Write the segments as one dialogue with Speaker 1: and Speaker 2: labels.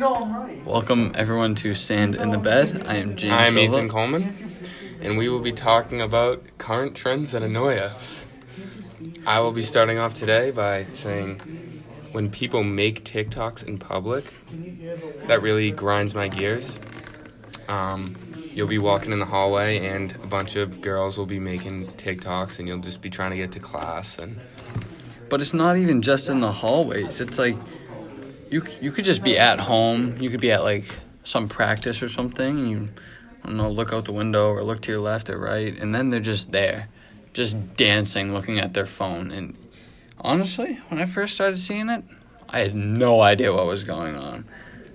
Speaker 1: Welcome everyone to Sand in the Bed. I am James
Speaker 2: I'm
Speaker 1: Silva.
Speaker 2: Ethan Coleman, and we will be talking about current trends that annoy us. I will be starting off today by saying when people make TikToks in public, that really grinds my gears. Um, you'll be walking in the hallway, and a bunch of girls will be making TikToks, and you'll just be trying to get to class. And
Speaker 1: But it's not even just in the hallways. It's like you you could just be at home. You could be at like some practice or something. And you I don't know, look out the window or look to your left or right, and then they're just there, just dancing, looking at their phone. And honestly, when I first started seeing it, I had no idea what was going on.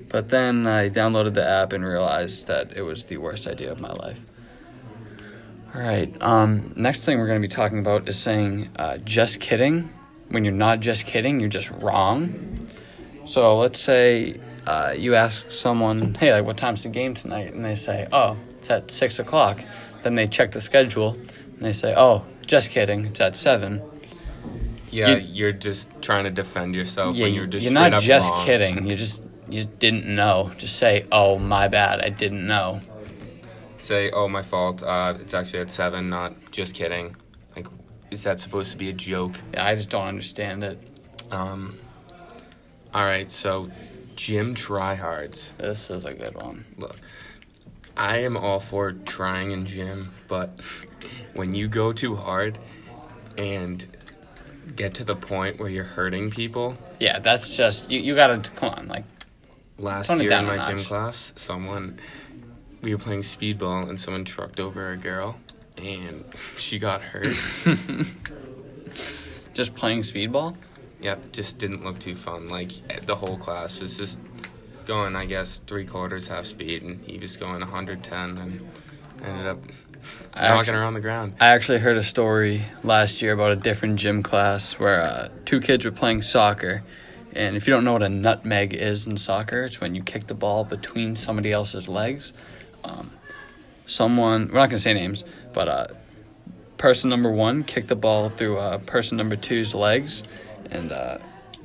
Speaker 1: But then I downloaded the app and realized that it was the worst idea of my life. All right. Um, next thing we're going to be talking about is saying uh, just kidding. When you're not just kidding, you're just wrong. So let's say uh, you ask someone, hey, like, what time's the game tonight? And they say, oh, it's at 6 o'clock. Then they check the schedule and they say, oh, just kidding, it's at 7.
Speaker 2: yeah,
Speaker 1: You-
Speaker 2: are just trying to defend yourself
Speaker 1: Yeah,
Speaker 2: when you're just
Speaker 1: you're not just
Speaker 2: wrong.
Speaker 1: kidding. You just you didn't know. Just say, oh, my bad, I didn't know.
Speaker 2: say, "Oh, my fault. Uh, it's actually at seven. Not just kidding." Like, is that supposed to be a joke?
Speaker 1: Yeah, I just don't understand it.
Speaker 2: Um. All right, so gym tryhards.
Speaker 1: This is a good one.
Speaker 2: Look, I am all for trying in gym, but when you go too hard and get to the point where you're hurting people,
Speaker 1: Yeah, that's just you. You gotta come on, like
Speaker 2: last year in my gym class, someone we were playing speedball and someone trucked over a girl and she got hurt.
Speaker 1: just playing speedball.
Speaker 2: Yep, just didn't look too fun. Like the whole class was just going, I guess, three quarters half speed, and he was going 110 and ended up
Speaker 1: I
Speaker 2: knocking
Speaker 1: actually-
Speaker 2: her on the ground.
Speaker 1: I actually heard a story last year about a different gym class where uh, two kids were playing soccer. And if you don't know what a nutmeg is in soccer, it's when you kick the ball between somebody else's legs. Um, someone, we're not going to say names, but uh, person number one kicked the ball through uh, person number two's legs. And uh,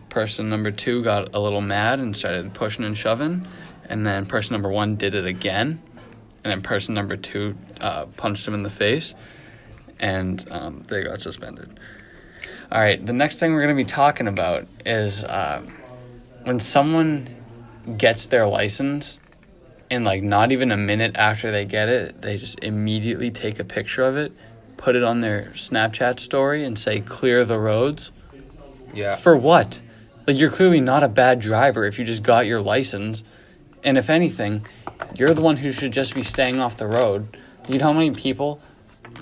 Speaker 1: person number two got a little mad and started pushing and shoving. And then person number one did it again. And then person number two uh, punched him in the face and um, they got suspended. All right, the next thing we're going to be talking about is uh, when someone gets their license and like not even a minute after they get it, they just immediately take a picture of it, put it on their Snapchat story, and say "clear the roads."
Speaker 2: Yeah.
Speaker 1: For what? Like you're clearly not a bad driver if you just got your license, and if anything, you're the one who should just be staying off the road. You know how many people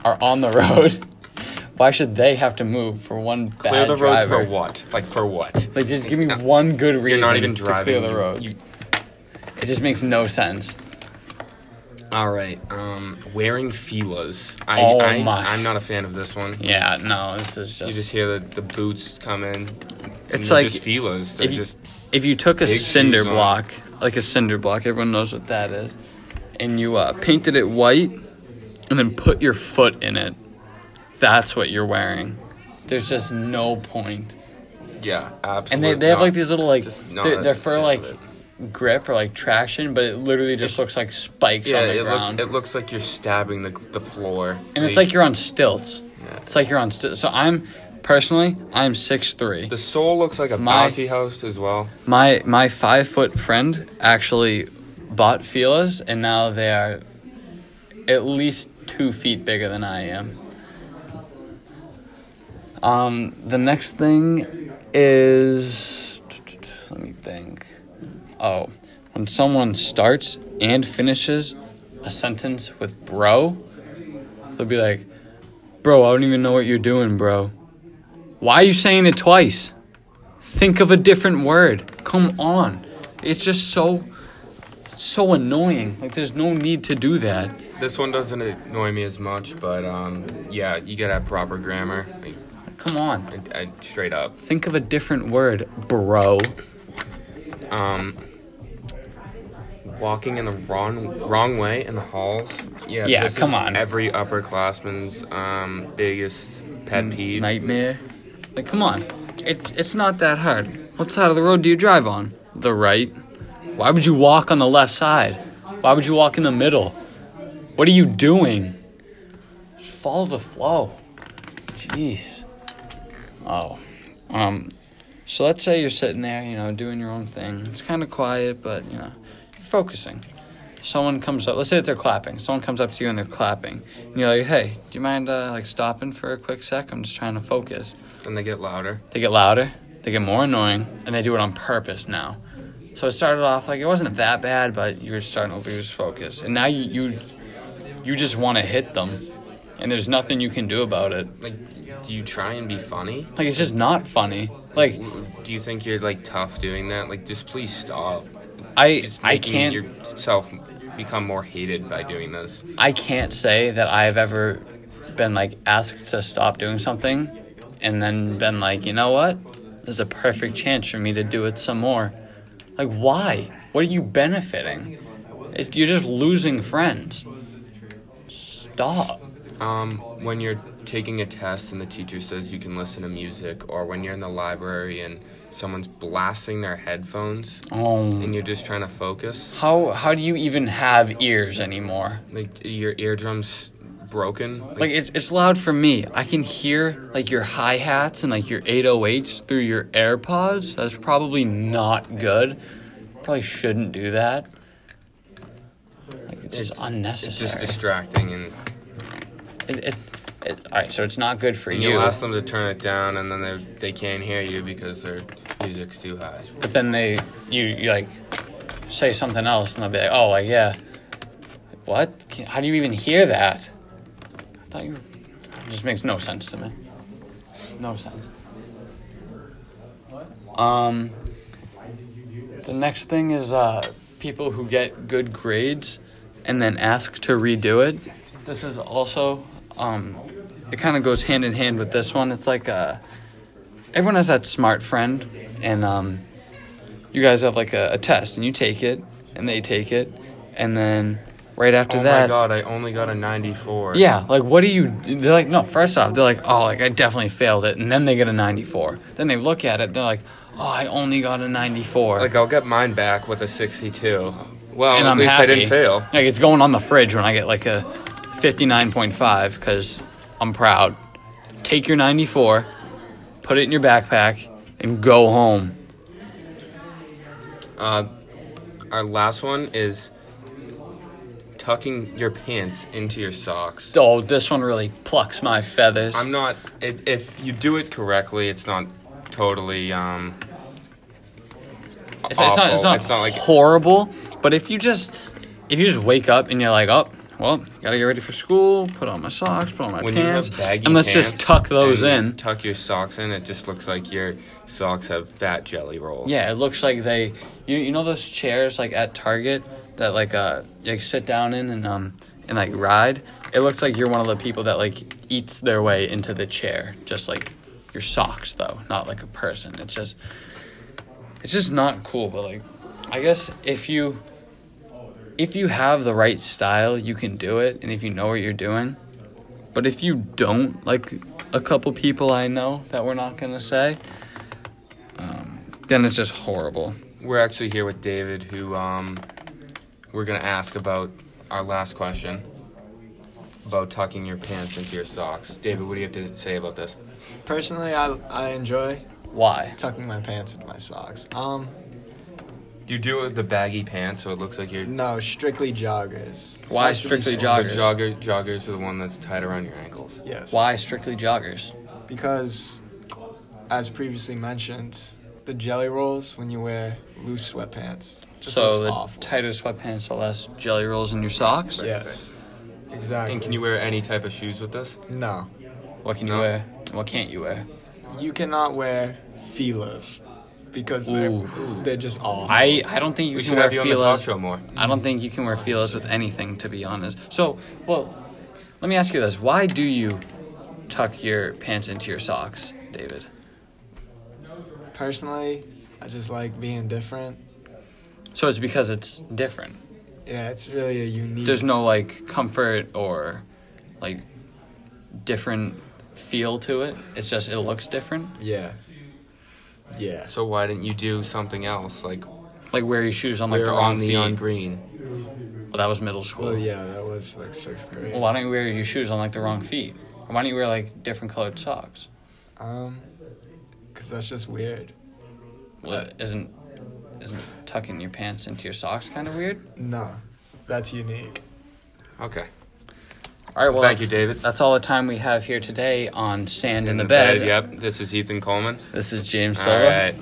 Speaker 1: are on the road? Why should they have to move for one
Speaker 2: Clear
Speaker 1: bad
Speaker 2: the roads
Speaker 1: driver?
Speaker 2: for what? Like for what?
Speaker 1: Like, just give me one good reason
Speaker 2: You're not even
Speaker 1: to clear the roads.
Speaker 2: You-
Speaker 1: it just makes no sense.
Speaker 2: All right. Um, wearing filas. I,
Speaker 1: Oh
Speaker 2: I,
Speaker 1: my.
Speaker 2: I'm not a fan of this one.
Speaker 1: Yeah, no, this is just.
Speaker 2: You just hear the, the boots come in.
Speaker 1: It's like
Speaker 2: just filas. They're
Speaker 1: if you,
Speaker 2: just
Speaker 1: if you took a cinder
Speaker 2: shoes on.
Speaker 1: block, like a cinder block, everyone knows what that is, and you uh, painted it white, and then put your foot in it. That's what you're wearing. There's just no point.
Speaker 2: yeah,
Speaker 1: And
Speaker 2: absolutely.
Speaker 1: they, they have like these little like
Speaker 2: Just
Speaker 1: they're, they're for like. Grip or like traction, but it literally just looks like spikes
Speaker 2: Yeah,
Speaker 1: on the
Speaker 2: it looks it looks like you're stabbing the the floor.
Speaker 1: and it's like you're on stilts.
Speaker 2: Yeah.
Speaker 1: It's like you're on stilts. So I'm personally I'm six three.
Speaker 2: the sole looks like a
Speaker 1: My-
Speaker 2: bouncy house as well.
Speaker 1: My my five foot friend actually bought Fila's, and now they are at least two feet bigger than I am. Um, the next thing is let me think. Oh, when someone starts and finishes a sentence with "bro," they'll be like, "Bro, I don't even know what you're doing, bro. Why are you saying it twice?" Think of a different word. Come on. It's just so so annoying. Like there's no need to do that.
Speaker 2: This one doesn't annoy me as much, but um, yeah, you gotta have proper grammar. Like,
Speaker 1: Come on.
Speaker 2: I, I, straight up.
Speaker 1: Think of a different word, bro.
Speaker 2: Um, walking in the wrong wrong way in the halls. Yeah,
Speaker 1: Yeah,
Speaker 2: this
Speaker 1: come
Speaker 2: is
Speaker 1: on.
Speaker 2: Every upperclassman's um biggest pet peeve.
Speaker 1: Nightmare. Like come on. It, it's not that hard. What side of the road do you drive on? The right. Why would you walk on the left side? Why would you walk in the middle? What are you doing? Just follow the flow. Jeez. Oh. Um so let's say you're sitting there, you know, doing your own thing. It's kind of quiet, but you know, you're focusing. Someone comes up. Let's say that they're clapping. Someone comes up to you and they're clapping, and you're like, "Hey, do you mind uh, like stopping for a quick sec? I'm just trying to focus."
Speaker 2: And they get louder.
Speaker 1: They get louder, they get more annoying, and they do it on purpose now. So it started off like it wasn't that bad, but you were starting to lose focus, and now you you, you just want to hit them, and there's nothing you can do about it.
Speaker 2: Like, do you try and be funny?
Speaker 1: Like it's just not funny. Like
Speaker 2: Do you think you're like tough doing that? Like, just please stop.
Speaker 1: I
Speaker 2: Just
Speaker 1: I can't
Speaker 2: yourself become more hated by doing this.
Speaker 1: I can't say that I've ever been like asked to stop doing something and then been like, you know what? There's a perfect chance for me to do it some more. Like, why? What are you benefiting? It, you're just losing friends. Stop.
Speaker 2: Um, when you're taking a test and the teacher says you can listen to music, or when you're in the library and someone's blasting their headphones
Speaker 1: Oh.
Speaker 2: and you're just trying to focus,
Speaker 1: How how do you even have ears anymore?
Speaker 2: like your eardrums broken.
Speaker 1: Like it's it's loud for me. I can hear like your hi hats and like your 808s through your AirPods. That's probably not good. Probably shouldn't do that. Like it's, just
Speaker 2: It's
Speaker 1: unnecessary.
Speaker 2: just distracting, and,
Speaker 1: it, it, it, all right, so it's not good for
Speaker 2: and
Speaker 1: you.
Speaker 2: you'll ask them to turn it down, and then they they can't hear you because their music's too high.
Speaker 1: But then they you, you like say something else and they'll be like, oh like yeah. What? How do you even hear that? I thought you. It just makes no sense to me. No sense. Um. The next thing is uh, people who get good grades and then ask to redo it. This is also um, it kind of goes hand in hand with this one. It's like uh, everyone has that smart friend, and um, you guys have like a, a test, and you take it, and they take it, and then right after
Speaker 2: oh
Speaker 1: that, Oh
Speaker 2: my god, I only got a 94.
Speaker 1: yeah, like what do you? They're like, no. First off, they're like, oh, like I definitely failed it, and then they get a ninety-four. Then they look at it, they're like, oh, I only got a ninety-four.
Speaker 2: Like I'll get mine back with a 62. Well,
Speaker 1: and
Speaker 2: at
Speaker 1: I'm
Speaker 2: least
Speaker 1: happy.
Speaker 2: I didn't fail.
Speaker 1: Like it's going on the fridge when I get like a fifty-nine point five because I'm proud. Take your ninety-four, put it in your backpack, and go home.
Speaker 2: Uh, our last one is tucking your pants into your socks.
Speaker 1: Oh, this one really plucks my feathers.
Speaker 2: I'm not. If, if you do it correctly, it's not totally. Um,
Speaker 1: It's, it's not. It's not.
Speaker 2: It's not like
Speaker 1: horrible. But if you just, if you just wake up and you're like, oh, well, gotta get ready for school. Put on my socks. Put on my
Speaker 2: when
Speaker 1: pants.
Speaker 2: you have baggy
Speaker 1: and let's
Speaker 2: pants
Speaker 1: just tuck those in.
Speaker 2: Tuck your socks in. It just looks like your socks have fat jelly rolls.
Speaker 1: Yeah, it looks like they. You you know those chairs like at Target that like uh like sit down in and um and like ride. It looks like you're one of the people that like eats their way into the chair, just like your socks though, not like a person. It's just it's just not cool. But like, I guess if you if you have the right style, you can do it, and if you know what you're doing. But if you don't, like a couple people I know that we're not gonna say, um, then it's just horrible.
Speaker 2: We're actually here with David, who um, we're gonna ask about our last question about tucking your pants into your socks. David, what do you have to say about this?
Speaker 3: Personally, I I enjoy
Speaker 1: Why?
Speaker 3: tucking my pants into my socks. Um,
Speaker 2: Do you do it with the baggy pants so it looks like you're
Speaker 3: no, strictly joggers.
Speaker 1: Why
Speaker 3: Has to be
Speaker 1: strictly
Speaker 3: soft.
Speaker 2: The
Speaker 1: joggers?
Speaker 2: jogger, joggers are the one that's tied around your ankles.
Speaker 3: Yes.
Speaker 1: Why strictly joggers?
Speaker 3: Because, as previously mentioned, the jelly rolls when you wear loose sweatpants just
Speaker 1: so
Speaker 3: looks
Speaker 1: the
Speaker 3: awful.
Speaker 1: tighter sweatpants, the less jelly rolls in your socks.
Speaker 3: yes. Exactly.
Speaker 2: And can you wear any type of shoes with this?
Speaker 3: No,
Speaker 1: What can you
Speaker 2: No.
Speaker 1: wear? What can't you wear?
Speaker 3: you cannot wear Filas because they're
Speaker 1: Ooh.
Speaker 3: they're just awful.
Speaker 1: I, I don't think you
Speaker 2: We
Speaker 1: can
Speaker 2: should
Speaker 1: wear
Speaker 2: have you on the talk
Speaker 1: Filas.
Speaker 2: show more.
Speaker 1: I don't think you can wear Filas with anything, to be honest. So, well, let me ask you this: Why do you tuck your pants into your socks, David?
Speaker 3: Personally, I just like being different.
Speaker 1: So it's because it's different.
Speaker 3: Yeah, it's really a unique.
Speaker 1: There's no like comfort or like different feel to it. It's just it looks different.
Speaker 3: Yeah. Yeah.
Speaker 2: So why didn't you do something else? Like,
Speaker 1: Like wear your shoes on like
Speaker 2: Wear
Speaker 1: the wrong
Speaker 2: on
Speaker 1: feet.
Speaker 2: neon green.
Speaker 1: Well, that was middle school.
Speaker 3: Well, yeah, that was like sixth grade.
Speaker 1: Well, why don't you wear your shoes on like the wrong feet? Or why don't you wear like different colored socks?
Speaker 3: Um, cause that's just weird.
Speaker 1: Well, isn't isn't tucking your pants into your socks kind of weird?
Speaker 3: No, that's unique.
Speaker 2: Okay.
Speaker 1: All right, well,
Speaker 2: Thank you, David.
Speaker 1: That's all the time we have here today on Sand in, the, bed.
Speaker 2: Yep. This is Ethan Coleman.
Speaker 1: This is James
Speaker 2: All
Speaker 1: Silva.
Speaker 2: right.